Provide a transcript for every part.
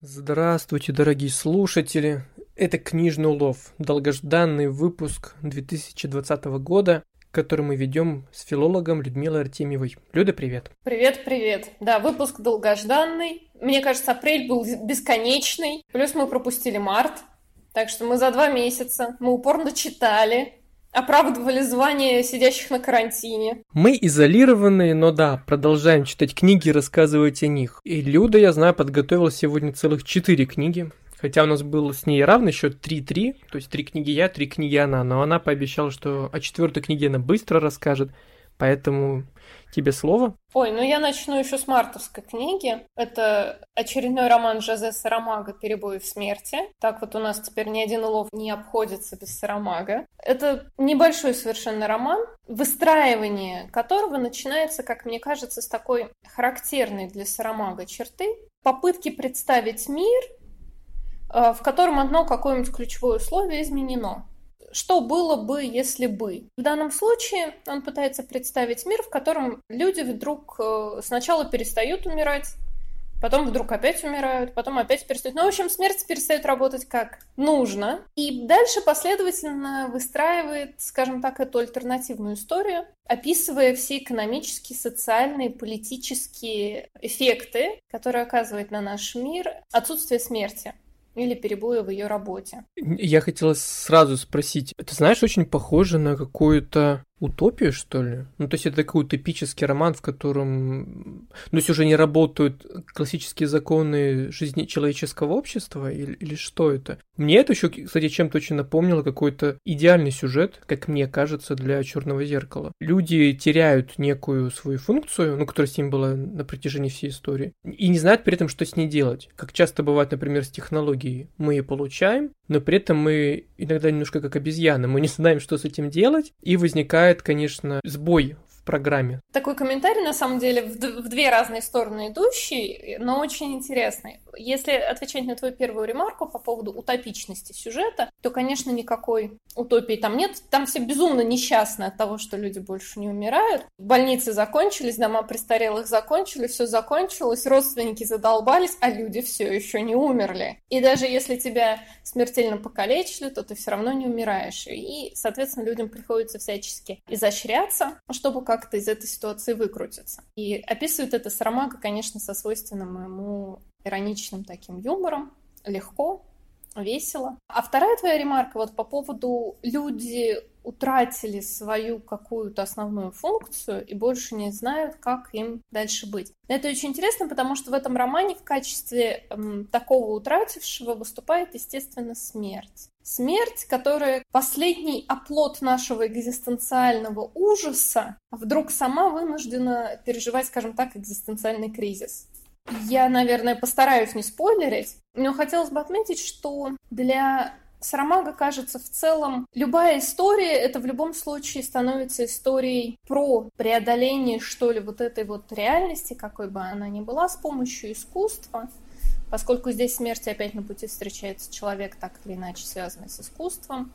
Здравствуйте, дорогие слушатели. Это «Книжный улов», долгожданный выпуск 2020 года, который мы ведем с филологом Людмилой Артемьевой. Люда, привет. Привет, привет. Да, выпуск долгожданный. Мне кажется, апрель был бесконечный. Плюс мы пропустили март. Так что мы за два месяца, мы упорно читали, оправдывали звание сидящих на карантине. Мы изолированные, но да, продолжаем читать книги и рассказывать о них. И Люда, я знаю, подготовила сегодня целых четыре книги. Хотя у нас был с ней равный счет 3-3, то есть три книги я, три книги она, но она пообещала, что о четвертой книге она быстро расскажет, поэтому тебе слово. Ой, ну я начну еще с мартовской книги. Это очередной роман Жозе Сарамага «Перебои в смерти». Так вот у нас теперь ни один улов не обходится без Сарамага. Это небольшой совершенно роман, выстраивание которого начинается, как мне кажется, с такой характерной для Сарамага черты. Попытки представить мир, э, в котором одно какое-нибудь ключевое условие изменено что было бы, если бы. В данном случае он пытается представить мир, в котором люди вдруг э, сначала перестают умирать, потом вдруг опять умирают, потом опять перестают. Ну, в общем, смерть перестает работать как нужно. И дальше последовательно выстраивает, скажем так, эту альтернативную историю, описывая все экономические, социальные, политические эффекты, которые оказывает на наш мир отсутствие смерти или перебои в ее работе. Я хотела сразу спросить, ты знаешь, очень похоже на какую-то утопию, что ли? Ну, то есть это такой утопический роман, в котором, ну, если уже не работают классические законы жизни человеческого общества, или, или что это? Мне это еще, кстати, чем-то очень напомнило какой-то идеальный сюжет, как мне кажется, для черного зеркала. Люди теряют некую свою функцию, ну, которая с ним была на протяжении всей истории, и не знают при этом, что с ней делать. Как часто бывает, например, с технологией. Мы ее получаем, но при этом мы иногда немножко как обезьяны, мы не знаем, что с этим делать, и возникает, конечно, сбой программе. Такой комментарий, на самом деле, в, две разные стороны идущий, но очень интересный. Если отвечать на твою первую ремарку по поводу утопичности сюжета, то, конечно, никакой утопии там нет. Там все безумно несчастны от того, что люди больше не умирают. Больницы закончились, дома престарелых закончились, все закончилось, родственники задолбались, а люди все еще не умерли. И даже если тебя смертельно покалечили, то ты все равно не умираешь. И, соответственно, людям приходится всячески изощряться, чтобы как-то из этой ситуации выкрутиться. И описывает это Сарамага, конечно, со свойственным ему ироничным таким юмором, легко, весело. А вторая твоя ремарка вот по поводу люди утратили свою какую-то основную функцию и больше не знают, как им дальше быть. Это очень интересно, потому что в этом романе в качестве эм, такого утратившего выступает, естественно, смерть. Смерть, которая последний оплот нашего экзистенциального ужаса, вдруг сама вынуждена переживать, скажем так, экзистенциальный кризис. Я, наверное, постараюсь не спойлерить, но хотелось бы отметить, что для Сарамага, кажется, в целом любая история, это в любом случае становится историей про преодоление, что ли, вот этой вот реальности, какой бы она ни была, с помощью искусства. Поскольку здесь смерти опять на пути встречается человек, так или иначе связанный с искусством,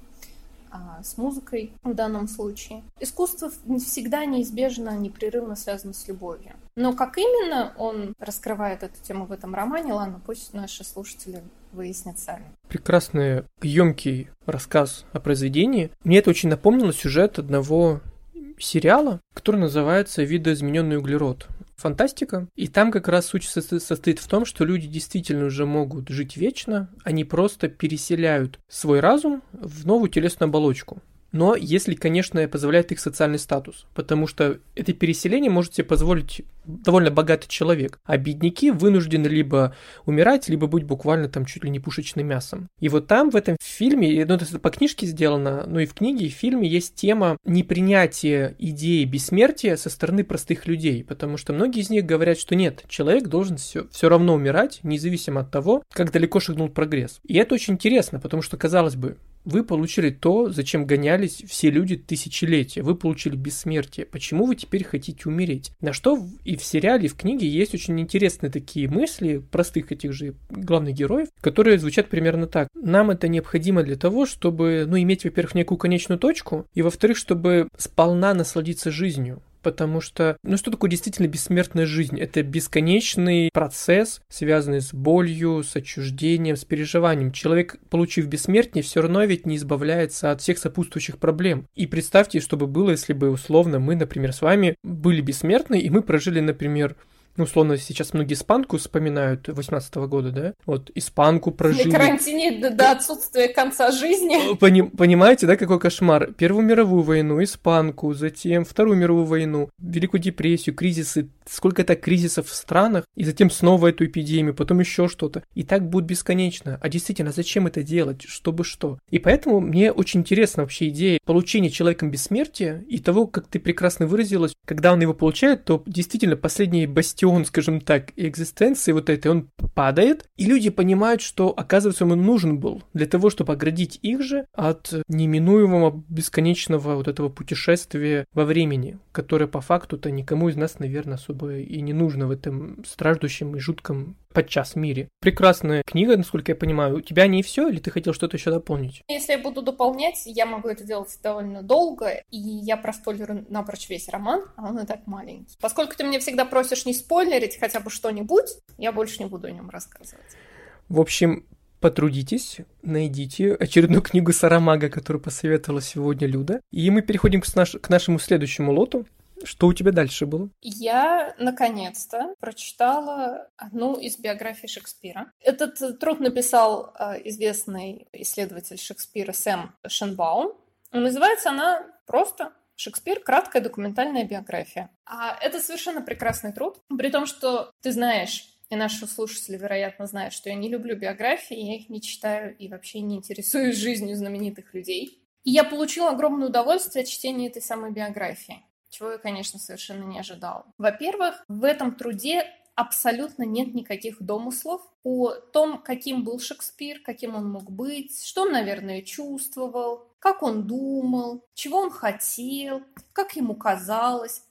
а, с музыкой в данном случае. Искусство всегда неизбежно, непрерывно связано с любовью. Но как именно он раскрывает эту тему в этом романе, ладно, пусть наши слушатели выяснят сами. Прекрасный, емкий рассказ о произведении. Мне это очень напомнило сюжет одного сериала, который называется «Видоизмененный углерод» фантастика. И там как раз суть состоит в том, что люди действительно уже могут жить вечно, они просто переселяют свой разум в новую телесную оболочку но если, конечно, позволяет их социальный статус, потому что это переселение может себе позволить довольно богатый человек, а бедняки вынуждены либо умирать, либо быть буквально там чуть ли не пушечным мясом. И вот там в этом фильме, ну это по книжке сделано, но и в книге, и в фильме есть тема непринятия идеи бессмертия со стороны простых людей, потому что многие из них говорят, что нет, человек должен все, все равно умирать, независимо от того, как далеко шагнул прогресс. И это очень интересно, потому что, казалось бы, вы получили то, зачем гонялись все люди тысячелетия. Вы получили бессмертие. Почему вы теперь хотите умереть? На что и в сериале, и в книге есть очень интересные такие мысли простых этих же главных героев, которые звучат примерно так. Нам это необходимо для того, чтобы, ну, иметь, во-первых, некую конечную точку, и, во-вторых, чтобы сполна насладиться жизнью. Потому что, ну что такое действительно бессмертная жизнь? Это бесконечный процесс, связанный с болью, с отчуждением, с переживанием. Человек, получив бессмертие, все равно ведь не избавляется от всех сопутствующих проблем. И представьте, что бы было, если бы условно мы, например, с вами были бессмертны, и мы прожили, например, ну, условно, сейчас многие испанку вспоминают 18 -го года, да? Вот испанку прожили. На карантине до, до отсутствия конца жизни. Пони, понимаете, да, какой кошмар? Первую мировую войну, испанку, затем Вторую мировую войну, Великую депрессию, кризисы, сколько это кризисов в странах, и затем снова эту эпидемию, потом еще что-то. И так будет бесконечно. А действительно, зачем это делать? Чтобы что? И поэтому мне очень интересна вообще идея получения человеком бессмертия и того, как ты прекрасно выразилась, когда он его получает, то действительно последний бастион бастион, скажем так, экзистенции вот этой, он падает, и люди понимают, что, оказывается, он нужен был для того, чтобы оградить их же от неминуемого бесконечного вот этого путешествия во времени, которое по факту-то никому из нас, наверное, особо и не нужно в этом страждущем и жутком подчас мире. Прекрасная книга, насколько я понимаю. У тебя не все, или ты хотел что-то еще дополнить? Если я буду дополнять, я могу это делать довольно долго, и я проспойлерю напрочь весь роман, а он и так маленький. Поскольку ты мне всегда просишь не спойлерить хотя бы что-нибудь, я больше не буду о нем рассказывать. В общем, потрудитесь, найдите очередную книгу Сарамага, которую посоветовала сегодня Люда. И мы переходим к, наш, к нашему следующему лоту. Что у тебя дальше было? Я, наконец-то, прочитала одну из биографий Шекспира. Этот труд написал э, известный исследователь Шекспира Сэм Шенбаум. Называется она просто Шекспир – краткая документальная биография. А это совершенно прекрасный труд, при том, что ты знаешь, и наши слушатели, вероятно, знают, что я не люблю биографии, я их не читаю и вообще не интересуюсь жизнью знаменитых людей. И я получила огромное удовольствие от чтения этой самой биографии чего я, конечно, совершенно не ожидал. Во-первых, в этом труде абсолютно нет никаких домыслов о том, каким был Шекспир, каким он мог быть, что он, наверное, чувствовал, как он думал, чего он хотел, как ему казалось.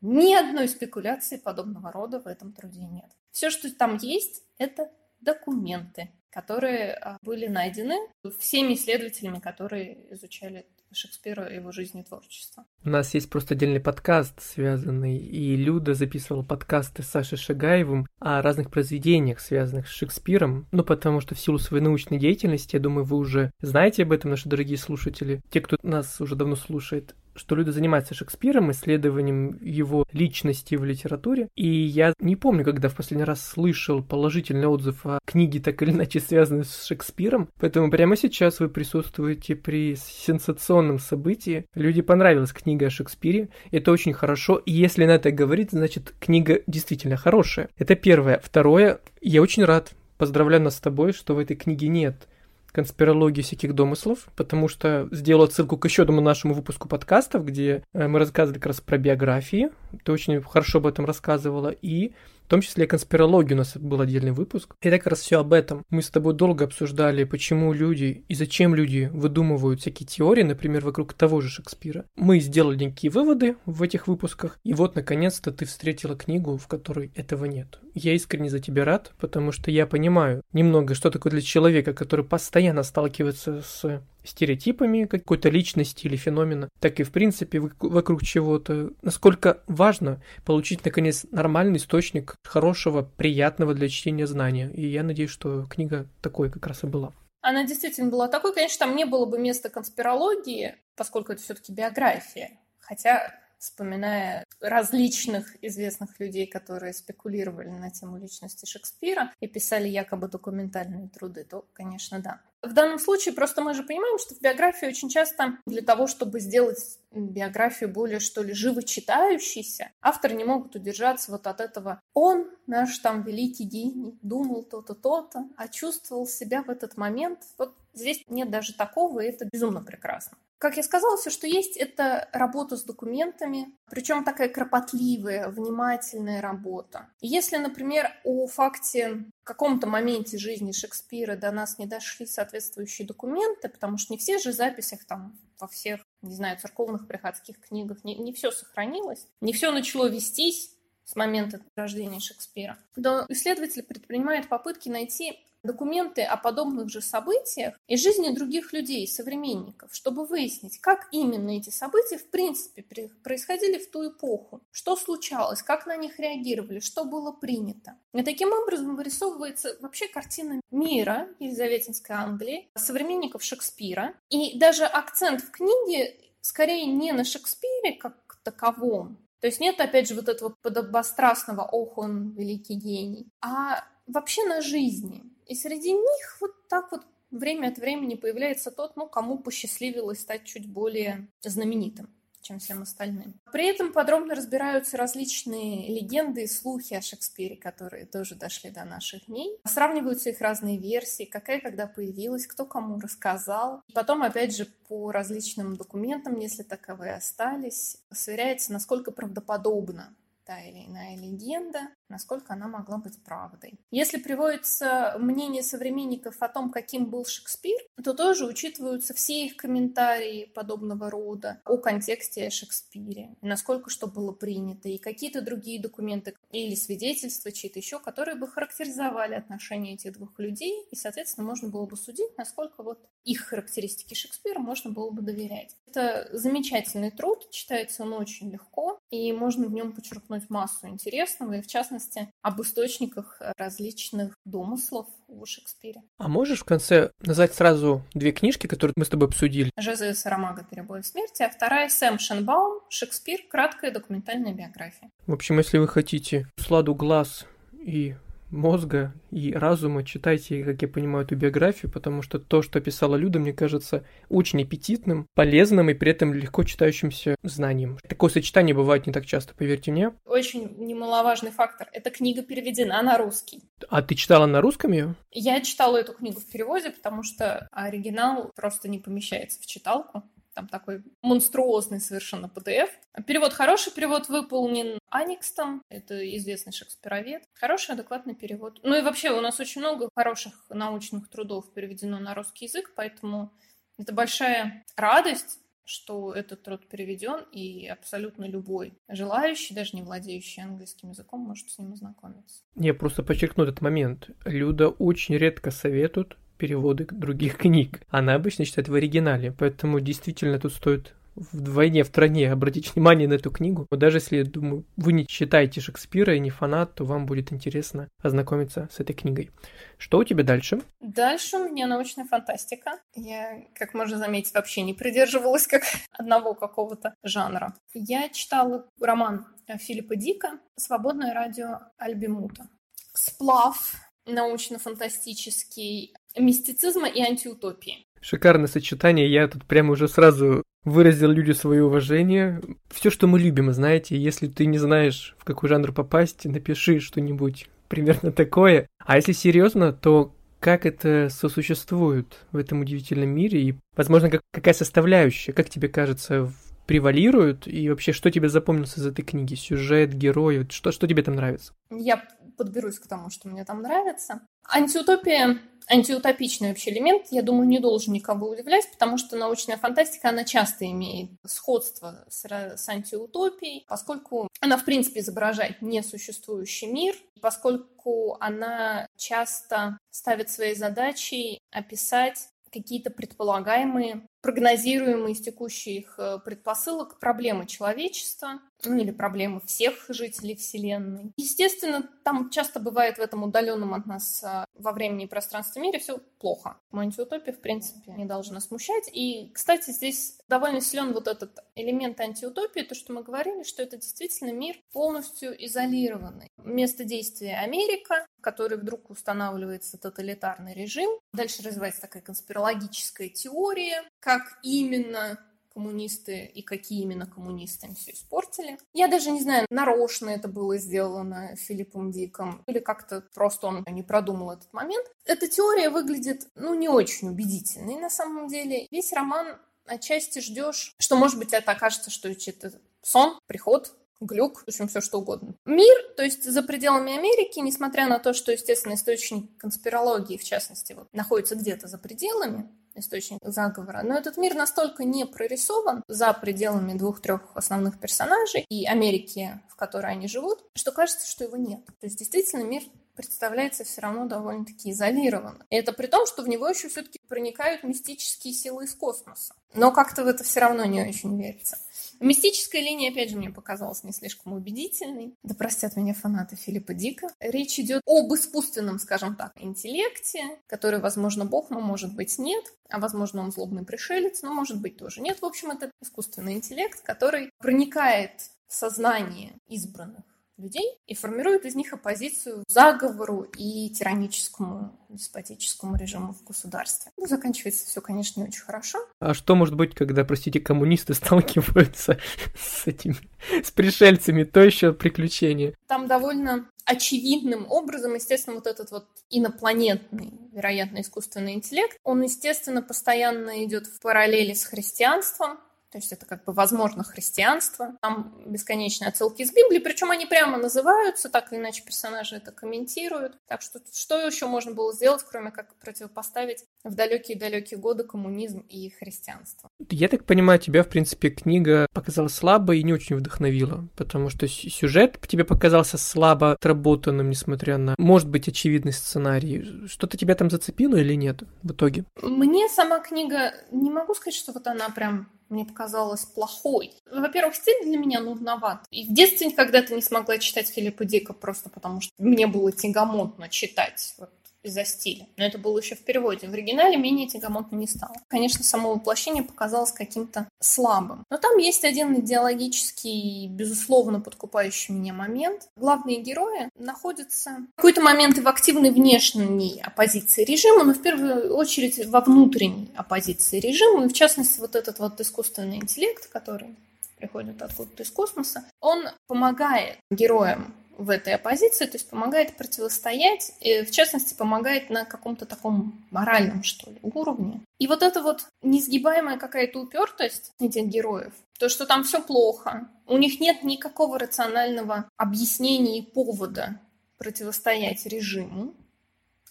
Ни одной спекуляции подобного рода в этом труде нет. Все, что там есть, это документы, которые а, были найдены всеми исследователями, которые изучали Шекспира, его жизни и творчества. У нас есть просто отдельный подкаст, связанный, и Люда записывала подкасты с Сашей Шагаевым о разных произведениях, связанных с Шекспиром, ну, потому что в силу своей научной деятельности, я думаю, вы уже знаете об этом, наши дорогие слушатели, те, кто нас уже давно слушает, что люди занимаются Шекспиром, исследованием его личности в литературе. И я не помню, когда в последний раз слышал положительный отзыв о книге, так или иначе связанной с Шекспиром. Поэтому прямо сейчас вы присутствуете при сенсационном событии. Люди понравилась книга о Шекспире. Это очень хорошо. И если на это говорить, значит, книга действительно хорошая. Это первое. Второе, я очень рад. Поздравляю нас с тобой, что в этой книге нет конспирологии всяких домыслов, потому что сделал отсылку к еще одному нашему выпуску подкастов, где э, мы рассказывали как раз про биографии. Ты очень хорошо об этом рассказывала. И в том числе конспирологию у нас был отдельный выпуск. И так раз все об этом. Мы с тобой долго обсуждали, почему люди и зачем люди выдумывают всякие теории, например, вокруг того же Шекспира. Мы сделали некие выводы в этих выпусках, и вот, наконец-то, ты встретила книгу, в которой этого нет. Я искренне за тебя рад, потому что я понимаю немного, что такое для человека, который постоянно сталкивается с стереотипами какой-то личности или феномена, так и в принципе вокруг чего-то. Насколько важно получить, наконец, нормальный источник хорошего, приятного для чтения знания. И я надеюсь, что книга такой как раз и была. Она действительно была такой. Конечно, там не было бы места конспирологии, поскольку это все-таки биография. Хотя вспоминая различных известных людей, которые спекулировали на тему личности Шекспира и писали якобы документальные труды, то, конечно, да. В данном случае просто мы же понимаем, что в биографии очень часто для того, чтобы сделать биографию более, что ли, живо читающейся, авторы не могут удержаться вот от этого. Он, наш там великий гений, думал то-то, то-то, а чувствовал себя в этот момент. Вот здесь нет даже такого, и это безумно прекрасно. Как я сказала, все, что есть, это работа с документами, причем такая кропотливая, внимательная работа. Если, например, о факте в каком-то моменте жизни Шекспира до нас не дошли соответствующие документы, потому что не все же записях там во всех, не знаю, церковных приходских книгах, не, не все сохранилось, не все начало вестись, с момента рождения Шекспира, то исследователь предпринимает попытки найти документы о подобных же событиях из жизни других людей, современников, чтобы выяснить, как именно эти события в принципе происходили в ту эпоху, что случалось, как на них реагировали, что было принято. И таким образом вырисовывается вообще картина мира Елизаветинской Англии, современников Шекспира. И даже акцент в книге скорее не на Шекспире как таковом, то есть нет, опять же, вот этого подобострастного «ох, он великий гений», а вообще на жизни. И среди них вот так вот время от времени появляется тот, ну, кому посчастливилось стать чуть более знаменитым чем всем остальным. При этом подробно разбираются различные легенды и слухи о Шекспире, которые тоже дошли до наших дней. Сравниваются их разные версии, какая когда появилась, кто кому рассказал. Потом, опять же, по различным документам, если таковые остались, сверяется, насколько правдоподобно та или иная легенда, насколько она могла быть правдой. Если приводится мнение современников о том, каким был Шекспир, то тоже учитываются все их комментарии подобного рода о контексте о Шекспире, насколько что было принято, и какие-то другие документы или свидетельства чьи-то еще, которые бы характеризовали отношения этих двух людей, и, соответственно, можно было бы судить, насколько вот их характеристики Шекспира можно было бы доверять. Это замечательный труд, читается он очень легко, и можно в нем подчеркнуть массу интересного, и в частности об источниках различных домыслов о Шекспире. А можешь в конце назвать сразу две книжки, которые мы с тобой обсудили? Жозе Сарамага «Перебой в смерти», а вторая Сэм Шенбаум «Шекспир. Краткая документальная биография». В общем, если вы хотите сладу глаз и мозга и разума читайте, как я понимаю, эту биографию, потому что то, что писала Люда, мне кажется очень аппетитным, полезным и при этом легко читающимся знанием. Такое сочетание бывает не так часто, поверьте мне. Очень немаловажный фактор. Эта книга переведена на русский. А ты читала на русском ее? Я читала эту книгу в переводе, потому что оригинал просто не помещается в читалку там такой монструозный совершенно PDF. Перевод хороший, перевод выполнен Аникстом, это известный шекспировед. Хороший, адекватный перевод. Ну и вообще у нас очень много хороших научных трудов переведено на русский язык, поэтому это большая радость, что этот труд переведен, и абсолютно любой желающий, даже не владеющий английским языком, может с ним ознакомиться. Я просто подчеркну этот момент. Люда очень редко советует переводы других книг. Она обычно читает в оригинале, поэтому действительно тут стоит вдвойне, в тройне обратить внимание на эту книгу. Вот даже если, думаю, вы не читаете Шекспира и не фанат, то вам будет интересно ознакомиться с этой книгой. Что у тебя дальше? Дальше у меня научная фантастика. Я, как можно заметить, вообще не придерживалась как одного какого-то жанра. Я читала роман Филиппа Дика «Свободное радио Альбимута». Сплав научно-фантастический мистицизма и антиутопии. Шикарное сочетание. Я тут прямо уже сразу выразил люди свое уважение. Все, что мы любим, знаете, если ты не знаешь, в какой жанр попасть, напиши что-нибудь примерно такое. А если серьезно, то как это сосуществует в этом удивительном мире и, возможно, как, какая составляющая, как тебе кажется, превалирует и вообще, что тебе запомнилось из этой книги? Сюжет, герои, что, что тебе там нравится? Я подберусь к тому, что мне там нравится. Антиутопия антиутопичный вообще элемент, я думаю, не должен никого удивлять, потому что научная фантастика, она часто имеет сходство с, с антиутопией, поскольку она, в принципе, изображает несуществующий мир, поскольку она часто ставит своей задачей описать какие-то предполагаемые, прогнозируемые из текущих э, предпосылок проблемы человечества, ну или проблемы всех жителей Вселенной. Естественно, там часто бывает в этом удаленном от нас э, во времени и пространстве мире все плохо. Антиутопия, в принципе, не должна смущать. И, кстати, здесь довольно силен вот этот элемент антиутопии, то, что мы говорили, что это действительно мир полностью изолированный. Место действия Америка, в которой вдруг устанавливается тоталитарный режим. Дальше развивается такая конспирологическая теория, как именно коммунисты и какие именно коммунисты им все испортили. Я даже не знаю, нарочно это было сделано Филиппом Диком или как-то просто он не продумал этот момент. Эта теория выглядит, ну, не очень убедительной на самом деле. Весь роман отчасти ждешь, что, может быть, это окажется, что это сон, приход, глюк, в общем, все что угодно. Мир, то есть за пределами Америки, несмотря на то, что, естественно, источник конспирологии, в частности, вот, находится где-то за пределами, источник заговора. Но этот мир настолько не прорисован за пределами двух-трех основных персонажей и Америки, в которой они живут, что кажется, что его нет. То есть действительно мир представляется все равно довольно-таки изолированно. И это при том, что в него еще все-таки проникают мистические силы из космоса. Но как-то в это все равно не очень верится. Мистическая линия, опять же, мне показалась не слишком убедительной. Да простят меня фанаты Филиппа Дика. Речь идет об искусственном, скажем так, интеллекте, который, возможно, бог, но, может быть, нет. А, возможно, он злобный пришелец, но, может быть, тоже нет. В общем, это искусственный интеллект, который проникает в сознание избранных людей и формирует из них оппозицию заговору и тираническому деспотическому режиму в государстве. Ну, заканчивается все, конечно, не очень хорошо. А что может быть, когда, простите, коммунисты сталкиваются с этими, с пришельцами, то еще приключение? Там довольно очевидным образом, естественно, вот этот вот инопланетный, вероятно, искусственный интеллект, он, естественно, постоянно идет в параллели с христианством, то есть это как бы возможно христианство. Там бесконечные отсылки из Библии, причем они прямо называются, так или иначе персонажи это комментируют. Так что что еще можно было сделать, кроме как противопоставить в далекие-далекие годы коммунизм и христианство? Я так понимаю, тебя, в принципе, книга показалась слабо и не очень вдохновила, потому что сюжет тебе показался слабо отработанным, несмотря на, может быть, очевидный сценарий. Что-то тебя там зацепило или нет в итоге? Мне сама книга, не могу сказать, что вот она прям мне показалась плохой. Во-первых, стиль для меня нужноват. И в детстве когда-то не смогла читать Филиппа Дика просто потому, что мне было тягомотно читать вот из-за стиля. Но это было еще в переводе. В оригинале менее тягомотно не стало. Конечно, само воплощение показалось каким-то слабым. Но там есть один идеологический, безусловно, подкупающий меня момент. Главные герои находятся в какой-то момент в активной внешней оппозиции режиму, но в первую очередь во внутренней оппозиции режиму. И в частности, вот этот вот искусственный интеллект, который приходит откуда-то из космоса, он помогает героям в этой оппозиции, то есть помогает противостоять, и в частности помогает на каком-то таком моральном, что ли, уровне. И вот эта вот несгибаемая какая-то упертость этих героев, то, что там все плохо, у них нет никакого рационального объяснения и повода противостоять режиму,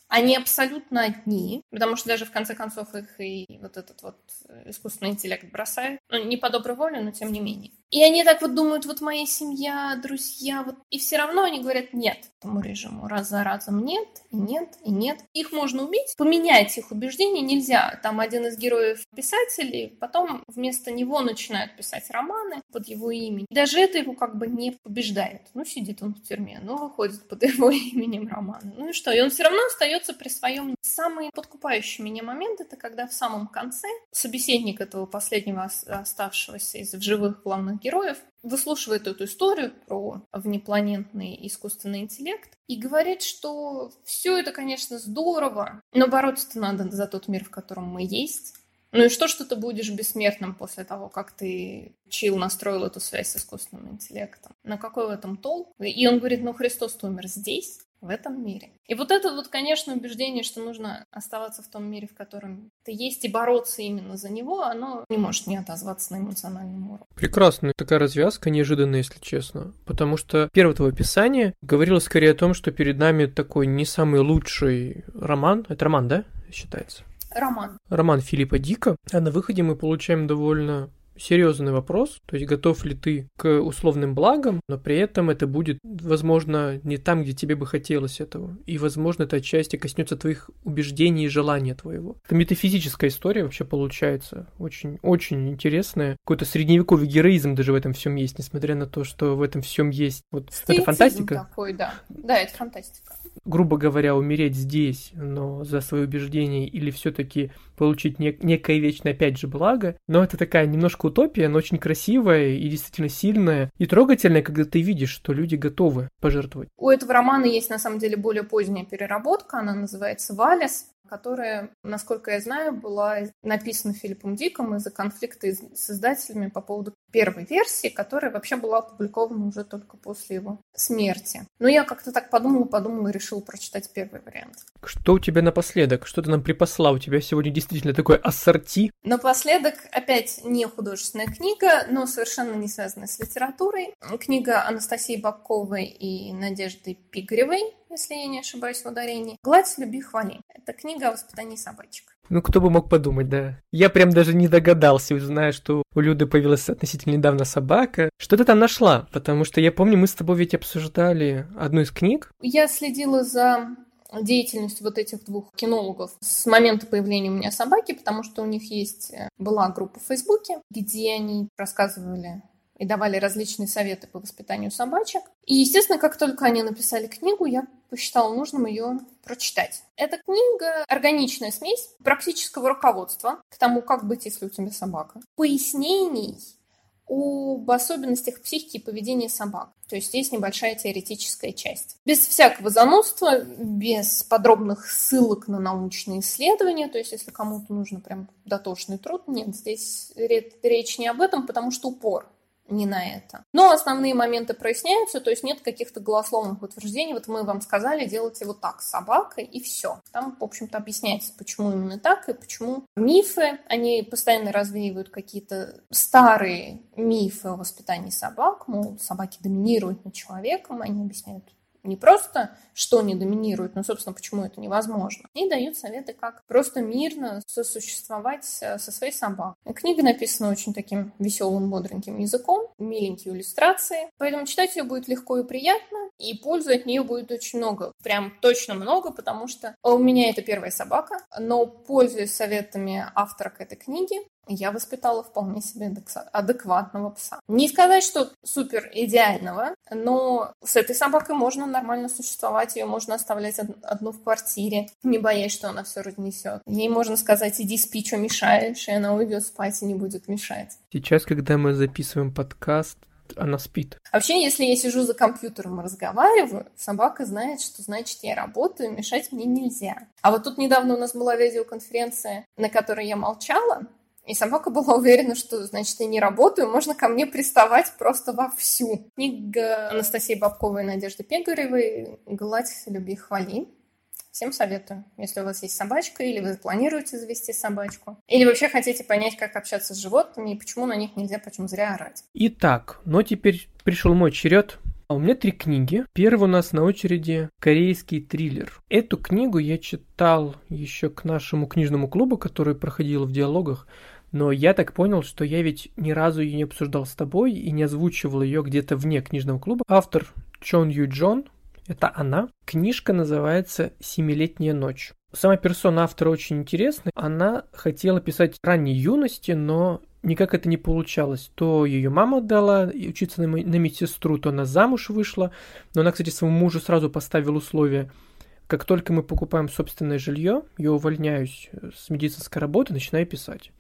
они абсолютно одни, потому что даже в конце концов их и вот этот вот искусственный интеллект бросает. Ну, не по доброй воле, но тем не менее. И они так вот думают, вот моя семья, друзья, вот. И все равно они говорят нет этому режиму. Раз за разом нет, и нет, и нет. Их можно убить. Поменять их убеждения нельзя. Там один из героев писателей, потом вместо него начинают писать романы под его именем. Даже это его как бы не побеждает. Ну, сидит он в тюрьме, ну, выходит под его именем романы. Ну и что? И он все равно остается при своем. Самый подкупающий меня момент это когда в самом конце собеседник этого последнего оставшегося из живых главных героев выслушивает эту историю про внепланетный искусственный интеллект и говорит, что все это, конечно, здорово, но бороться-то надо за тот мир, в котором мы есть. Ну и что, что ты будешь бессмертным после того, как ты чил настроил эту связь с искусственным интеллектом? На какой в этом толк? И он говорит, ну Христос умер здесь, в этом мире. И вот это вот, конечно, убеждение, что нужно оставаться в том мире, в котором ты есть, и бороться именно за него, оно не может не отозваться на эмоциональном уровне. Прекрасная такая развязка, неожиданная, если честно. Потому что первое твое описание говорило скорее о том, что перед нами такой не самый лучший роман. Это роман, да, считается? Роман. Роман Филиппа Дика. А на выходе мы получаем довольно серьезный вопрос, то есть готов ли ты к условным благам, но при этом это будет, возможно, не там, где тебе бы хотелось этого. И, возможно, это отчасти коснется твоих убеждений и желания твоего. Это метафизическая история вообще получается. Очень-очень интересная. Какой-то средневековый героизм даже в этом всем есть, несмотря на то, что в этом всем есть. Вот это фантастика. Такой, да. Да, это фантастика. Грубо говоря, умереть здесь, но за свои убеждения или все-таки получить нек- некое вечное, опять же, благо. Но это такая немножко утопия, но очень красивая и действительно сильная и трогательная, когда ты видишь, что люди готовы пожертвовать. У этого романа есть, на самом деле, более поздняя переработка, она называется «Валес», которая, насколько я знаю, была написана Филиппом Диком из-за конфликта с издателями по поводу первой версии, которая вообще была опубликована уже только после его смерти. Но я как-то так подумала, подумала и решила прочитать первый вариант. Что у тебя напоследок? Что ты нам припасла? У тебя сегодня действительно такой ассорти. Напоследок опять не художественная книга, но совершенно не связанная с литературой. Книга Анастасии Бабковой и Надежды Пигаревой, если я не ошибаюсь в ударении. «Гладь, люби, хвали». Это книга о воспитании собачек. Ну, кто бы мог подумать, да. Я прям даже не догадался, зная, что у Люды появилась относительно недавно собака. Что ты там нашла? Потому что я помню, мы с тобой ведь обсуждали одну из книг. Я следила за деятельностью вот этих двух кинологов с момента появления у меня собаки, потому что у них есть э, была группа в Фейсбуке, где они рассказывали и давали различные советы по воспитанию собачек. И, естественно, как только они написали книгу, я посчитала нужным ее прочитать. Эта книга – органичная смесь практического руководства к тому, как быть, если у тебя собака, пояснений об особенностях психики и поведения собак. То есть есть небольшая теоретическая часть. Без всякого занудства, без подробных ссылок на научные исследования. То есть если кому-то нужно прям дотошный труд, нет, здесь речь не об этом, потому что упор не на это. Но основные моменты проясняются, то есть нет каких-то голословных утверждений. Вот мы вам сказали, делайте вот так с собакой, и все. Там, в общем-то, объясняется, почему именно так, и почему мифы, они постоянно развеивают какие-то старые мифы о воспитании собак, мол, собаки доминируют над человеком, они объясняют не просто, что не доминирует, но, собственно, почему это невозможно. И дают советы, как просто мирно сосуществовать э, со своей собакой. Книга написана очень таким веселым, бодреньким языком, миленькие иллюстрации, поэтому читать ее будет легко и приятно, и пользы от нее будет очень много. Прям точно много, потому что у меня это первая собака, но пользуясь советами автора к этой книге, я воспитала вполне себе адекватного пса. Не сказать, что супер идеального, но с этой собакой можно нормально существовать, ее можно оставлять одну в квартире, не боясь, что она все разнесет. Ей можно сказать, иди спи, что мешаешь, и она уйдет спать и не будет мешать. Сейчас, когда мы записываем подкаст, она спит. Вообще, если я сижу за компьютером и разговариваю, собака знает, что значит я работаю, мешать мне нельзя. А вот тут недавно у нас была видеоконференция, на которой я молчала, и собака была уверена, что, значит, я не работаю, можно ко мне приставать просто вовсю. Книга Анастасии Бабковой и Надежды Пегаревой «Гладь, люби, хвали». Всем советую, если у вас есть собачка, или вы планируете завести собачку, или вообще хотите понять, как общаться с животными, и почему на них нельзя почему зря орать. Итак, но теперь пришел мой черед а у меня три книги. Первый у нас на очереди корейский триллер. Эту книгу я читал еще к нашему книжному клубу, который проходил в диалогах. Но я так понял, что я ведь ни разу ее не обсуждал с тобой и не озвучивал ее где-то вне книжного клуба. Автор Чон Ю Джон, это она. Книжка называется «Семилетняя ночь». Сама персона автора очень интересная. Она хотела писать ранней юности, но никак это не получалось. То ее мама дала учиться на, на медсестру, то она замуж вышла. Но она, кстати, своему мужу сразу поставила условие – как только мы покупаем собственное жилье, я увольняюсь с медицинской работы, начинаю писать.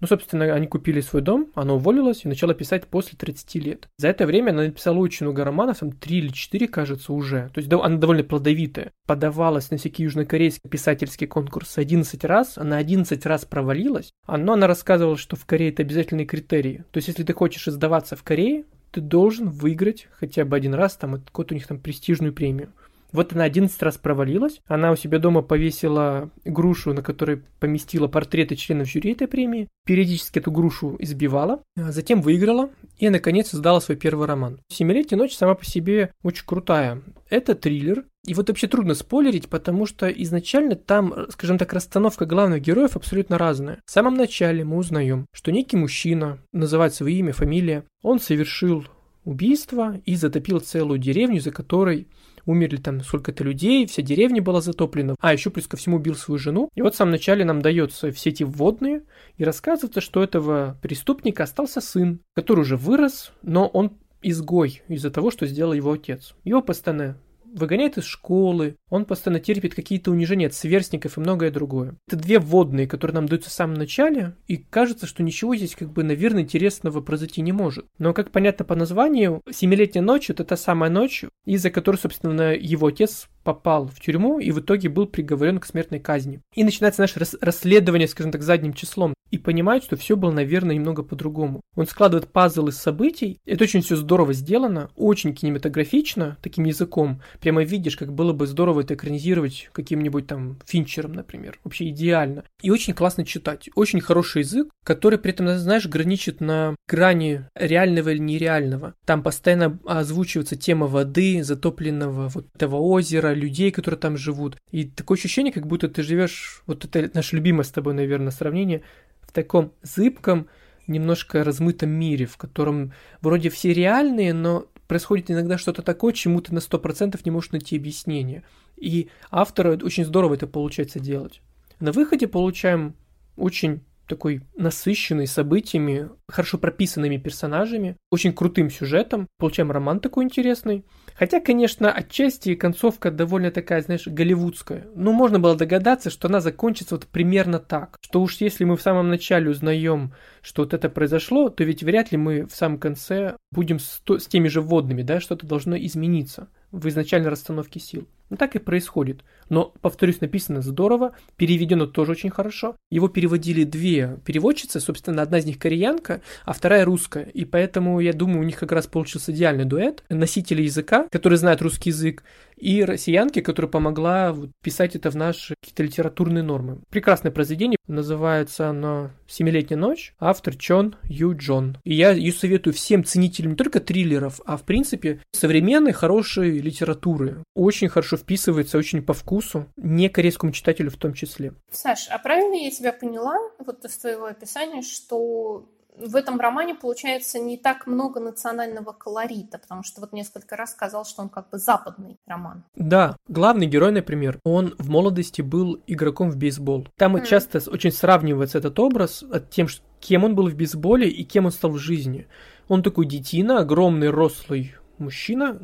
Ну, собственно, они купили свой дом, она уволилась и начала писать после 30 лет. За это время она написала очень много романов, там 3 или 4, кажется, уже. То есть она довольно плодовитая. Подавалась на всякие южнокорейские писательские конкурсы 11 раз, она 11 раз провалилась. Но она рассказывала, что в Корее это обязательные критерии. То есть если ты хочешь издаваться в Корее, ты должен выиграть хотя бы один раз там какую-то у них там престижную премию. Вот она 11 раз провалилась. Она у себя дома повесила грушу, на которой поместила портреты членов жюри этой премии. Периодически эту грушу избивала. А затем выиграла. И, наконец, создала свой первый роман. «Семилетняя ночь» сама по себе очень крутая. Это триллер. И вот вообще трудно спойлерить, потому что изначально там, скажем так, расстановка главных героев абсолютно разная. В самом начале мы узнаем, что некий мужчина, называет свое имя, фамилия, он совершил убийство и затопил целую деревню, за которой умерли там сколько-то людей, вся деревня была затоплена, а еще плюс ко всему убил свою жену. И вот в самом начале нам дается все эти вводные, и рассказывается, что этого преступника остался сын, который уже вырос, но он изгой из-за того, что сделал его отец. Его постоянно выгоняет из школы, он постоянно терпит какие-то унижения от сверстников и многое другое. Это две вводные, которые нам даются в самом начале, и кажется, что ничего здесь, как бы, наверное, интересного произойти не может. Но, как понятно по названию, «Семилетняя ночь» — это та самая ночь, из-за которой, собственно, его отец попал в тюрьму и в итоге был приговорен к смертной казни. И начинается наше расследование, скажем так, задним числом. И понимает, что все было, наверное, немного по-другому. Он складывает пазл из событий. Это очень все здорово сделано, очень кинематографично, таким языком. Прямо видишь, как было бы здорово это экранизировать каким-нибудь там Финчером, например. Вообще идеально. И очень классно читать. Очень хороший язык, который при этом, знаешь, граничит на грани реального или нереального. Там постоянно озвучивается тема воды, затопленного вот этого озера, людей, которые там живут. И такое ощущение, как будто ты живешь, вот это наше любимое с тобой, наверное, сравнение, в таком зыбком, немножко размытом мире, в котором вроде все реальные, но происходит иногда что-то такое, чему ты на 100% не можешь найти объяснение. И автора очень здорово это получается делать. На выходе получаем очень такой насыщенный событиями, хорошо прописанными персонажами, очень крутым сюжетом. Получаем роман такой интересный. Хотя, конечно, отчасти концовка довольно такая, знаешь, голливудская. Но можно было догадаться, что она закончится вот примерно так. Что уж если мы в самом начале узнаем, что вот это произошло, то ведь вряд ли мы в самом конце будем с, с теми же вводными, да, что-то должно измениться в изначальной расстановке сил. Ну так и происходит. Но, повторюсь, написано здорово, переведено тоже очень хорошо. Его переводили две переводчицы, собственно, одна из них кореянка, а вторая русская. И поэтому, я думаю, у них как раз получился идеальный дуэт. Носители языка, которые знают русский язык, и россиянки, которая помогла писать это в наши какие-то литературные нормы. Прекрасное произведение, называется оно «Семилетняя ночь», автор Чон Ю Джон. И я ее советую всем ценителям не только триллеров, а в принципе современной хорошей литературы. Очень хорошо вписывается, очень по вкусу, не корейскому читателю в том числе. Саш, а правильно я тебя поняла, вот из твоего описания, что в этом романе получается не так много национального колорита, потому что вот несколько раз сказал, что он как бы западный роман. Да, главный герой, например, он в молодости был игроком в бейсбол. Там mm. часто очень сравнивается этот образ от тем, кем он был в бейсболе и кем он стал в жизни. Он такой детина, огромный, рослый мужчина,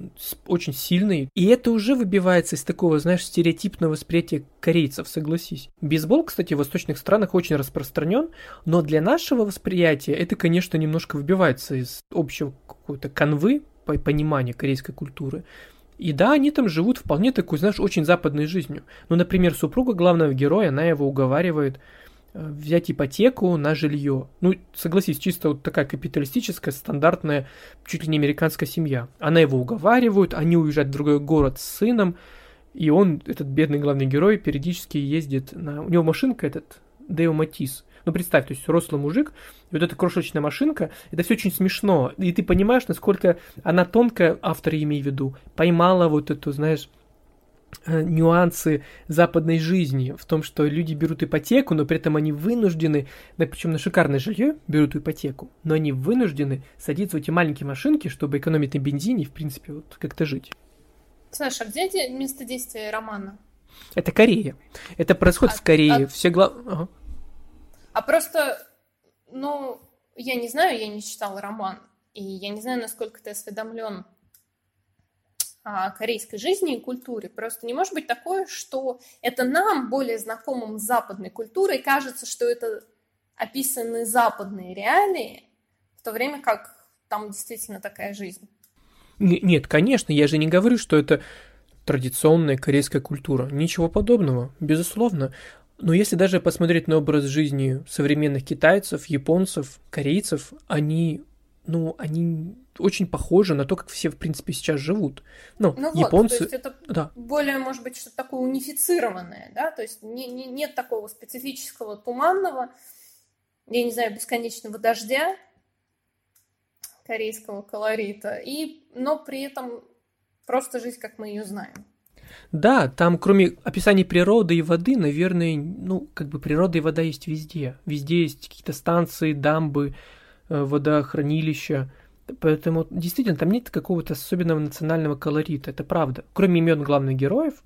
очень сильный. И это уже выбивается из такого, знаешь, стереотипного восприятия корейцев, согласись. Бейсбол, кстати, в восточных странах очень распространен, но для нашего восприятия это, конечно, немножко выбивается из общего какой-то канвы понимания корейской культуры. И да, они там живут вполне такой, знаешь, очень западной жизнью. Ну, например, супруга главного героя, она его уговаривает взять ипотеку на жилье. Ну, согласись, чисто вот такая капиталистическая, стандартная, чуть ли не американская семья. Она его уговаривает, они уезжают в другой город с сыном, и он, этот бедный главный герой, периодически ездит на... У него машинка этот, Део Матис. Ну, представь, то есть рослый мужик, и вот эта крошечная машинка, это все очень смешно. И ты понимаешь, насколько она тонко, автор имею в виду, поймала вот эту, знаешь, нюансы западной жизни в том, что люди берут ипотеку, но при этом они вынуждены, да, причем на шикарное жилье берут ипотеку, но они вынуждены садиться в эти маленькие машинки, чтобы экономить на бензине и, в принципе, вот как-то жить. Саша, а где место действия романа? Это Корея. Это происходит а, в Корее. А... Все глав... Ага. А просто, ну, я не знаю, я не читала роман, и я не знаю, насколько ты осведомлен корейской жизни и культуре. Просто не может быть такое, что это нам, более знакомым с западной культурой, кажется, что это описаны западные реалии, в то время как там действительно такая жизнь. Нет, конечно, я же не говорю, что это традиционная корейская культура. Ничего подобного, безусловно. Но если даже посмотреть на образ жизни современных китайцев, японцев, корейцев, они, ну, они очень похоже на то, как все, в принципе, сейчас живут. Ну, ну японцы... Вот, то есть это да. более, может быть, что-то такое унифицированное, да, то есть не, не, нет такого специфического туманного, я не знаю, бесконечного дождя, корейского колорита, и, но при этом просто жизнь, как мы ее знаем. Да, там кроме описаний природы и воды, наверное, ну, как бы природа и вода есть везде. Везде есть какие-то станции, дамбы, э, водохранилища. Поэтому действительно там нет какого-то особенного национального колорита, это правда. Кроме имен главных героев,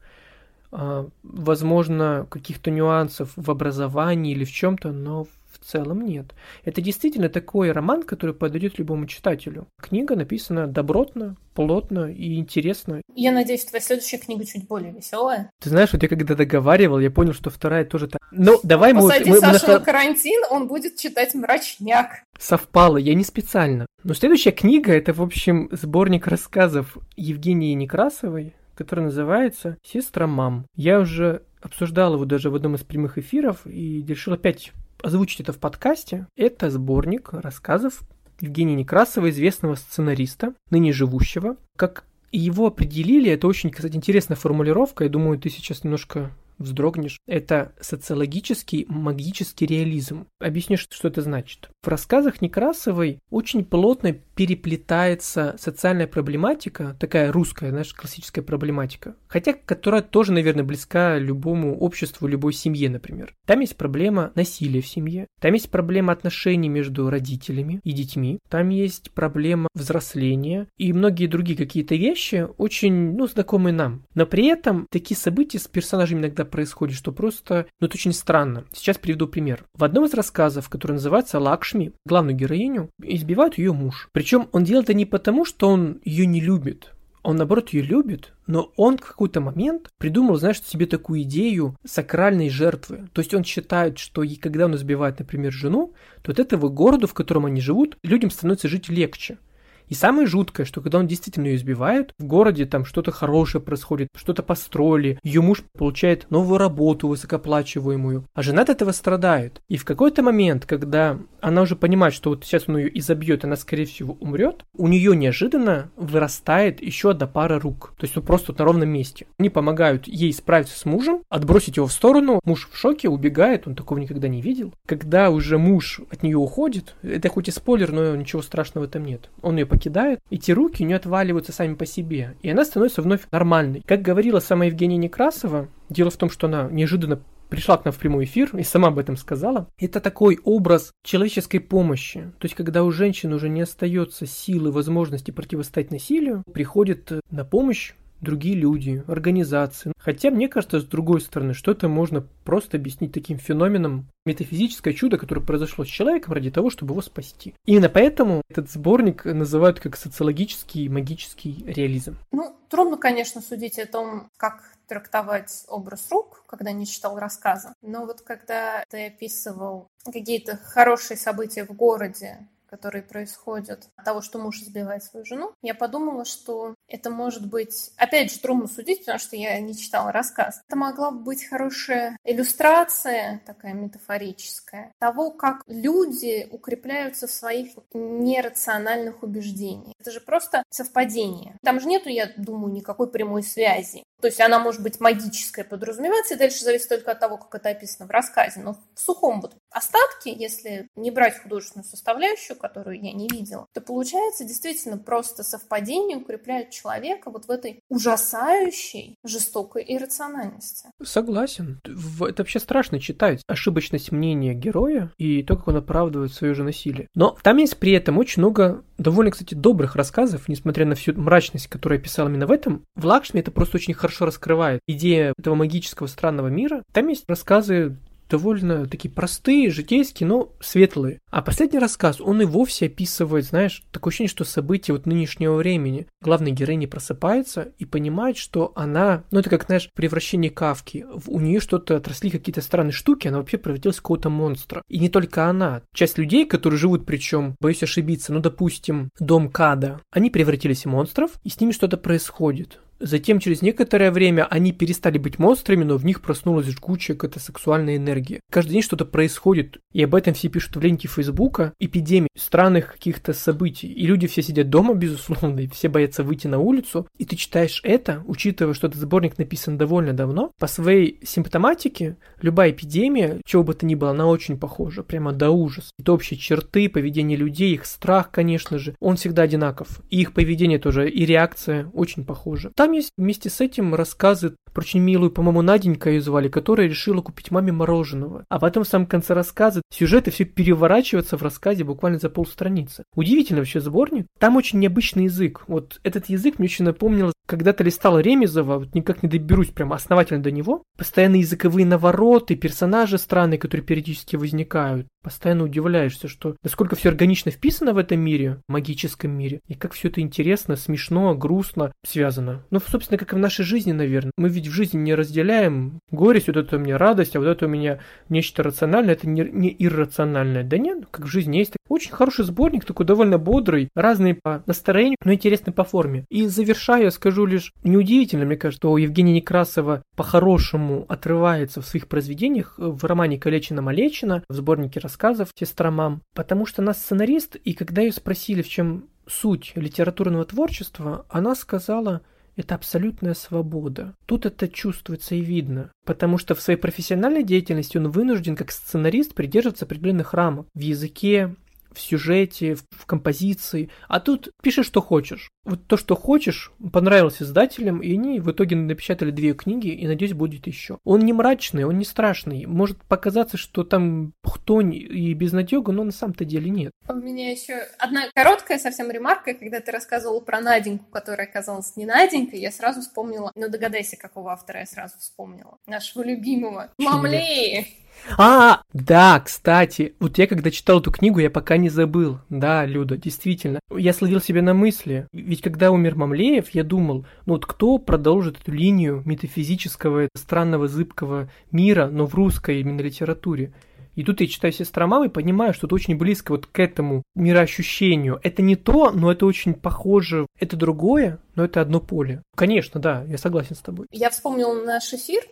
а, возможно, каких-то нюансов в образовании или в чем-то, но целом нет. Это действительно такой роман, который подойдет любому читателю. Книга написана добротно, плотно и интересно. Я надеюсь, твоя следующая книга чуть более веселая. Ты знаешь, вот я когда договаривал, я понял, что вторая тоже так. Ну, давай мы... Посади мы, Сашу мы на карантин, он будет читать мрачняк. Совпало, я не специально. Но следующая книга — это, в общем, сборник рассказов Евгении Некрасовой, который называется «Сестра мам». Я уже обсуждал его даже в одном из прямых эфиров и решил опять озвучить это в подкасте. Это сборник рассказов Евгения Некрасова, известного сценариста, ныне живущего. Как его определили, это очень, кстати, интересная формулировка, я думаю, ты сейчас немножко вздрогнешь. Это социологический магический реализм. Объясню, что это значит. В рассказах Некрасовой очень плотно переплетается социальная проблематика, такая русская, знаешь, классическая проблематика, хотя которая тоже, наверное, близка любому обществу, любой семье, например. Там есть проблема насилия в семье, там есть проблема отношений между родителями и детьми, там есть проблема взросления и многие другие какие-то вещи очень, ну, знакомые нам. Но при этом такие события с персонажами иногда происходят, что просто, ну, это очень странно. Сейчас приведу пример. В одном из рассказов, который называется «Лакшми», главную героиню избивает ее муж. Причем он делает это не потому, что он ее не любит, он, наоборот, ее любит, но он в какой-то момент придумал, знаешь, себе такую идею сакральной жертвы. То есть он считает, что и когда он избивает, например, жену, то от этого города, в котором они живут, людям становится жить легче. И самое жуткое, что когда он действительно ее избивает, в городе там что-то хорошее происходит, что-то построили, ее муж получает новую работу высокоплачиваемую, а жена от этого страдает. И в какой-то момент, когда она уже понимает, что вот сейчас он ее изобьет, она скорее всего умрет, у нее неожиданно вырастает еще одна пара рук. То есть ну просто вот на ровном месте. Они помогают ей справиться с мужем, отбросить его в сторону. Муж в шоке, убегает, он такого никогда не видел. Когда уже муж от нее уходит, это хоть и спойлер, но ничего страшного в этом нет. Он ее эти руки у нее отваливаются сами по себе, и она становится вновь нормальной. Как говорила сама Евгения Некрасова, дело в том, что она неожиданно пришла к нам в прямой эфир и сама об этом сказала, это такой образ человеческой помощи. То есть, когда у женщины уже не остается силы, возможности противостоять насилию, приходит на помощь другие люди, организации. Хотя, мне кажется, с другой стороны, что это можно просто объяснить таким феноменом метафизическое чудо, которое произошло с человеком ради того, чтобы его спасти. Именно поэтому этот сборник называют как социологический магический реализм. Ну, трудно, конечно, судить о том, как трактовать образ рук, когда не читал рассказа. Но вот когда ты описывал какие-то хорошие события в городе, которые происходят от того, что муж избивает свою жену, я подумала, что это может быть, опять же, трудно судить, потому что я не читала рассказ. Это могла быть хорошая иллюстрация, такая метафорическая, того, как люди укрепляются в своих нерациональных убеждениях. Это же просто совпадение. Там же нету, я думаю, никакой прямой связи. То есть она может быть магическая, подразумеваться, и дальше зависит только от того, как это описано в рассказе. Но в сухом вот остатке, если не брать художественную составляющую, которую я не видела, то получается действительно просто совпадение укрепляет человека вот в этой ужасающей, жестокой иррациональности. Согласен. Это вообще страшно читать. Ошибочность мнения героя и то, как он оправдывает свое же насилие. Но там есть при этом очень много довольно, кстати, добрых рассказов, несмотря на всю мрачность, которую я писал именно в этом. В Лакшме это просто очень хорошо раскрывает идея этого магического странного мира. Там есть рассказы довольно такие простые, житейские, но светлые. А последний рассказ, он и вовсе описывает, знаешь, такое ощущение, что события вот нынешнего времени. Главная героиня просыпается и понимает, что она, ну это как, знаешь, превращение Кавки. У нее что-то отросли какие-то странные штуки, она вообще превратилась в какого-то монстра. И не только она. Часть людей, которые живут, причем, боюсь ошибиться, ну, допустим, дом Када, они превратились в монстров, и с ними что-то происходит. Затем, через некоторое время, они перестали быть монстрами, но в них проснулась жгучая какая-то сексуальная энергия. Каждый день что-то происходит, и об этом все пишут в ленте Фейсбука. Эпидемии, странных каких-то событий. И люди все сидят дома, безусловно, и все боятся выйти на улицу. И ты читаешь это, учитывая, что этот сборник написан довольно давно, по своей симптоматике любая эпидемия, чего бы то ни было, она очень похожа, прямо до ужаса. Это общие черты, поведение людей, их страх, конечно же, он всегда одинаков. И их поведение тоже, и реакция очень похожа. Там там есть вместе с этим рассказы про очень милую, по-моему, Наденька ее звали, которая решила купить маме мороженого. А потом в самом конце рассказа сюжеты все переворачиваются в рассказе буквально за полстраницы. Удивительно вообще сборник. Там очень необычный язык. Вот этот язык мне очень напомнил, когда-то листал Ремезова, вот никак не доберусь прямо основательно до него. Постоянно языковые навороты, персонажи странные, которые периодически возникают. Постоянно удивляешься, что насколько все органично вписано в этом мире, магическом мире, и как все это интересно, смешно, грустно связано. Ну, собственно, как и в нашей жизни, наверное. Мы ведь в жизни не разделяем горесть, вот это у меня радость, а вот это у меня нечто рациональное, это не, не иррациональное. Да нет, как в жизни есть. Очень хороший сборник, такой довольно бодрый, разный по настроению, но интересный по форме. И завершая, скажу лишь, неудивительно, мне кажется, что Евгения Некрасова по-хорошему отрывается в своих произведениях в романе «Калечина-малечина», в сборнике рассказов «Сестра мам», потому что она сценарист, и когда ее спросили, в чем суть литературного творчества, она сказала, это абсолютная свобода. Тут это чувствуется и видно, потому что в своей профессиональной деятельности он вынужден как сценарист придерживаться определенных рамок в языке, в сюжете, в, композиции. А тут пиши, что хочешь. Вот то, что хочешь, понравилось издателям, и они в итоге напечатали две книги, и, надеюсь, будет еще. Он не мрачный, он не страшный. Может показаться, что там хтонь и безнадега, но на самом-то деле нет. У меня еще одна короткая совсем ремарка, когда ты рассказывал про Наденьку, которая оказалась не Наденькой, я сразу вспомнила, ну догадайся, какого автора я сразу вспомнила. Нашего любимого. Мамлеи! А, да, кстати, вот я когда читал эту книгу, я пока не забыл. Да, Люда, действительно. Я словил себя на мысли. Ведь когда умер Мамлеев, я думал, ну вот кто продолжит эту линию метафизического, странного, зыбкого мира, но в русской именно литературе? И тут я читаю «Сестра мамы» и понимаю, что это очень близко вот к этому мироощущению. Это не то, но это очень похоже. Это другое, но это одно поле. Конечно, да, я согласен с тобой. Я вспомнил наш эфир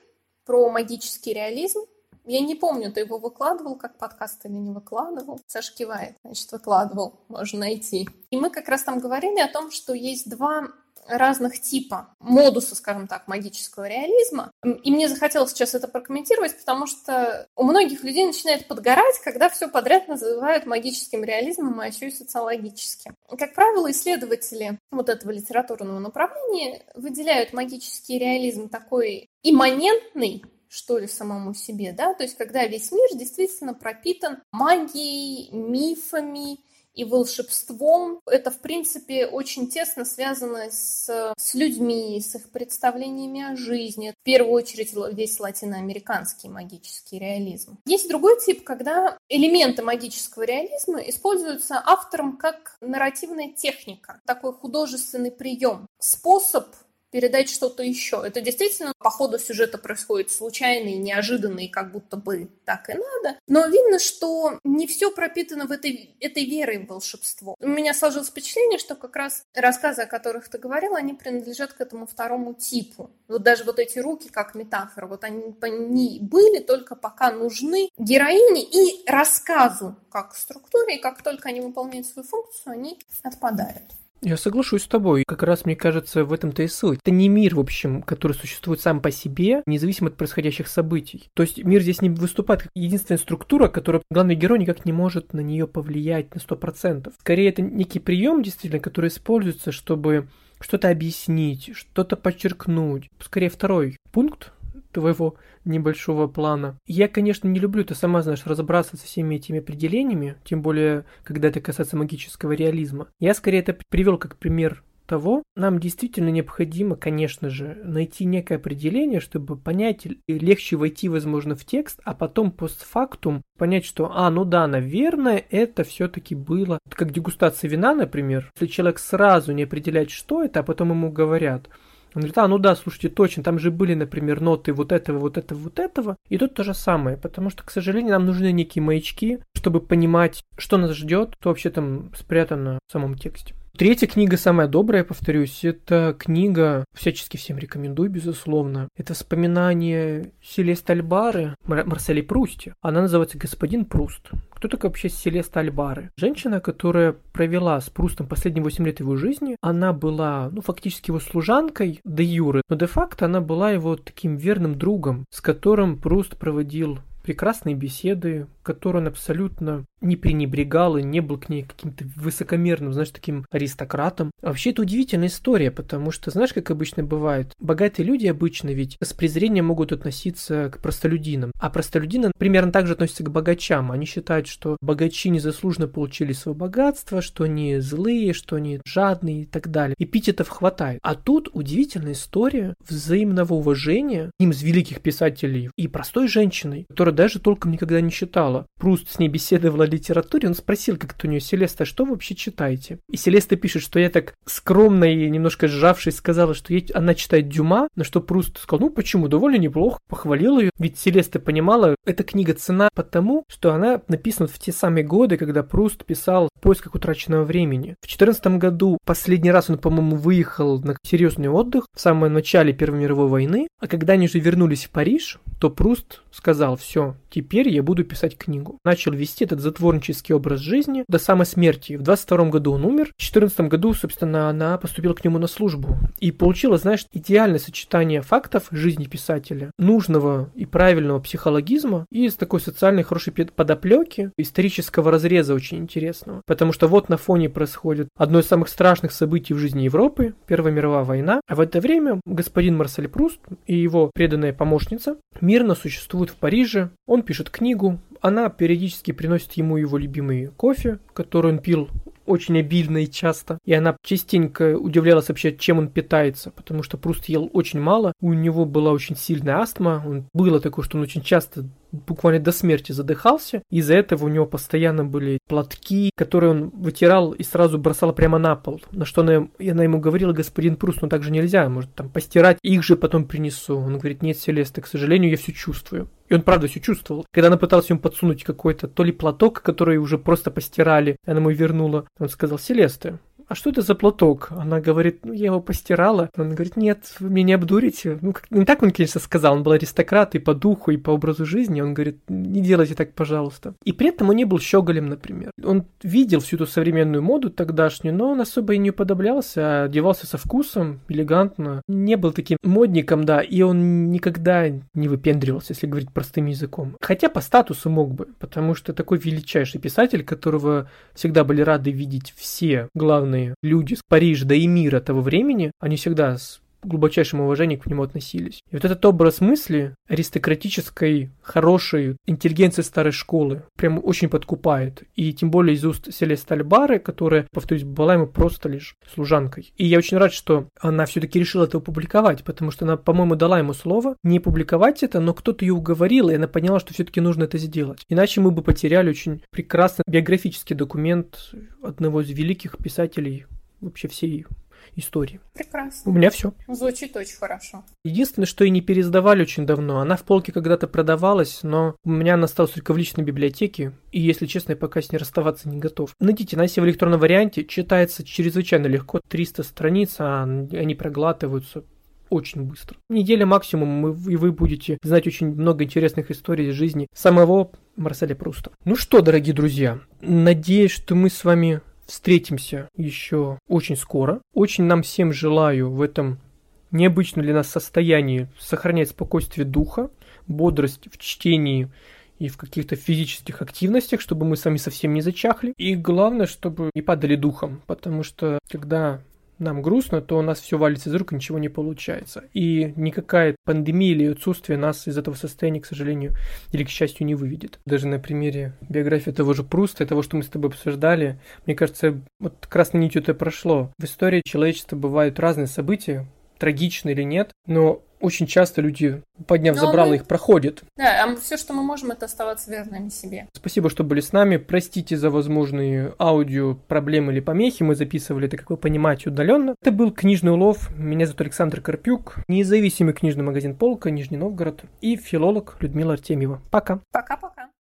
про магический реализм. Я не помню, ты его выкладывал как подкаст или не выкладывал. Саша кивает, значит, выкладывал, можно найти. И мы как раз там говорили о том, что есть два разных типа модуса, скажем так, магического реализма. И мне захотелось сейчас это прокомментировать, потому что у многих людей начинает подгорать, когда все подряд называют магическим реализмом, а еще и социологическим. Как правило, исследователи вот этого литературного направления выделяют магический реализм такой имманентный, что ли, самому себе, да, то есть когда весь мир действительно пропитан магией, мифами, и волшебством. Это, в принципе, очень тесно связано с, с людьми, с их представлениями о жизни. В первую очередь весь латиноамериканский магический реализм. Есть другой тип, когда элементы магического реализма используются автором как нарративная техника, такой художественный прием, способ передать что-то еще. Это действительно по ходу сюжета происходит случайно и неожиданно, и как будто бы так и надо. Но видно, что не все пропитано в этой, этой верой в волшебство. У меня сложилось впечатление, что как раз рассказы, о которых ты говорил, они принадлежат к этому второму типу. Вот даже вот эти руки как метафора, вот они, они были только пока нужны героине и рассказу как структуре, и как только они выполняют свою функцию, они отпадают. Я соглашусь с тобой. Как раз, мне кажется, в этом-то и суть. Это не мир, в общем, который существует сам по себе, независимо от происходящих событий. То есть мир здесь не выступает как единственная структура, которая главный герой никак не может на нее повлиять на 100%. Скорее, это некий прием, действительно, который используется, чтобы что-то объяснить, что-то подчеркнуть. Скорее, второй пункт твоего небольшого плана. Я, конечно, не люблю, ты сама знаешь, разобраться со всеми этими определениями, тем более, когда это касается магического реализма. Я скорее это привел как пример того, нам действительно необходимо, конечно же, найти некое определение, чтобы понять, легче войти, возможно, в текст, а потом постфактум понять, что, а, ну да, наверное, это все-таки было. Как дегустация вина, например. Если человек сразу не определяет, что это, а потом ему говорят – он говорит, а, ну да, слушайте, точно, там же были, например, ноты вот этого, вот этого, вот этого. И тут то же самое, потому что, к сожалению, нам нужны некие маячки, чтобы понимать, что нас ждет, что вообще там спрятано в самом тексте. Третья книга, самая добрая, повторюсь, это книга, всячески всем рекомендую, безусловно. Это вспоминание Селеста Альбары, Мар- Марселе Прусти. Она называется «Господин Пруст». Кто такая вообще Селеста Альбары? Женщина, которая провела с Прустом последние 8 лет его жизни. Она была, ну, фактически его служанкой де юры, но де-факто она была его таким верным другом, с которым Пруст проводил прекрасные беседы, которые он абсолютно не пренебрегал и не был к ней каким-то высокомерным, знаешь, таким аристократом. А вообще это удивительная история, потому что, знаешь, как обычно бывает, богатые люди обычно ведь с презрением могут относиться к простолюдинам, а простолюдины примерно так же относятся к богачам. Они считают, что богачи незаслуженно получили свое богатство, что они злые, что они жадные и так далее. Эпитетов хватает. А тут удивительная история взаимного уважения им из великих писателей и простой женщиной, которая даже толком никогда не читала сначала Пруст с ней беседовал о литературе, он спросил как-то у нее, Селеста, что вы вообще читаете? И Селеста пишет, что я так скромно и немножко сжавшись сказала, что ей, она читает Дюма, на что Пруст сказал, ну почему, довольно неплохо, похвалил ее. Ведь Селеста понимала, эта книга цена потому, что она написана в те самые годы, когда Пруст писал «В поисках утраченного времени». В 14 году последний раз он, по-моему, выехал на серьезный отдых в самом начале Первой мировой войны, а когда они же вернулись в Париж, то Пруст сказал, все, теперь я буду писать книгу. Начал вести этот затворнический образ жизни до самой смерти. В 22 году он умер, в 14 году, собственно, она поступила к нему на службу. И получила, знаешь, идеальное сочетание фактов жизни писателя, нужного и правильного психологизма и с такой социальной хорошей подоплеки, исторического разреза очень интересного. Потому что вот на фоне происходит одно из самых страшных событий в жизни Европы, Первая мировая война, а в это время господин Марсель Пруст и его преданная помощница мирно существуют в Париже. Он пишет книгу, она периодически приносит ему его любимый кофе, который он пил очень обильно и часто. И она частенько удивлялась вообще, чем он питается, потому что Пруст ел очень мало. У него была очень сильная астма. Он, было такое, что он очень часто буквально до смерти задыхался. Из-за этого у него постоянно были платки, которые он вытирал и сразу бросал прямо на пол. На что она, она ему говорила, господин Пруст, ну так же нельзя, может там постирать, их же потом принесу. Он говорит, нет, Селеста, к сожалению, я все чувствую. И он правда все чувствовал. Когда она пыталась ему подсунуть какой-то то ли платок, который уже просто постирали, она ему вернула, он сказал, Селеста, а что это за платок? Она говорит, ну, я его постирала. Он говорит, нет, вы меня не обдурите. Ну, как, не так он, конечно, сказал, он был аристократ и по духу, и по образу жизни. Он говорит, не делайте так, пожалуйста. И при этом он не был щеголем, например. Он видел всю эту современную моду тогдашнюю, но он особо и не уподоблялся, а одевался со вкусом, элегантно. Не был таким модником, да, и он никогда не выпендривался, если говорить простым языком. Хотя по статусу мог бы, потому что такой величайший писатель, которого всегда были рады видеть все главные люди с Парижа, да и мира того времени, они всегда с глубочайшим уважением к нему относились. И вот этот образ мысли аристократической, хорошей интеллигенции старой школы прям очень подкупает. И тем более из уст Селеста Альбары, которая, повторюсь, была ему просто лишь служанкой. И я очень рад, что она все-таки решила это опубликовать, потому что она, по-моему, дала ему слово не публиковать это, но кто-то ее уговорил, и она поняла, что все-таки нужно это сделать. Иначе мы бы потеряли очень прекрасный биографический документ одного из великих писателей вообще всей истории. Прекрасно. У меня все. Звучит очень хорошо. Единственное, что и не пересдавали очень давно. Она в полке когда-то продавалась, но у меня она осталась только в личной библиотеке. И, если честно, я пока с ней расставаться не готов. Найдите, на в электронном варианте. Читается чрезвычайно легко. 300 страниц, а они проглатываются очень быстро. Неделя максимум, и вы будете знать очень много интересных историй из жизни самого Марселя Пруста. Ну что, дорогие друзья, надеюсь, что мы с вами встретимся еще очень скоро. Очень нам всем желаю в этом необычном для нас состоянии сохранять спокойствие духа, бодрость в чтении и в каких-то физических активностях, чтобы мы сами совсем не зачахли. И главное, чтобы не падали духом, потому что когда нам грустно, то у нас все валится из рук, ничего не получается. И никакая пандемия или отсутствие нас из этого состояния, к сожалению, или к счастью, не выведет. Даже на примере биографии того же Пруста, того, что мы с тобой обсуждали, мне кажется, вот красной нитью это прошло. В истории человечества бывают разные события, трагичны или нет, но очень часто люди, подняв Но забрало, мы... их проходят. Да, а все, что мы можем, это оставаться верными себе. Спасибо, что были с нами. Простите за возможные аудио проблемы или помехи. Мы записывали это, как вы понимаете, удаленно. Это был книжный улов. Меня зовут Александр Карпюк, независимый книжный магазин Полка, Нижний Новгород и филолог Людмила Артемьева. Пока. Пока-пока.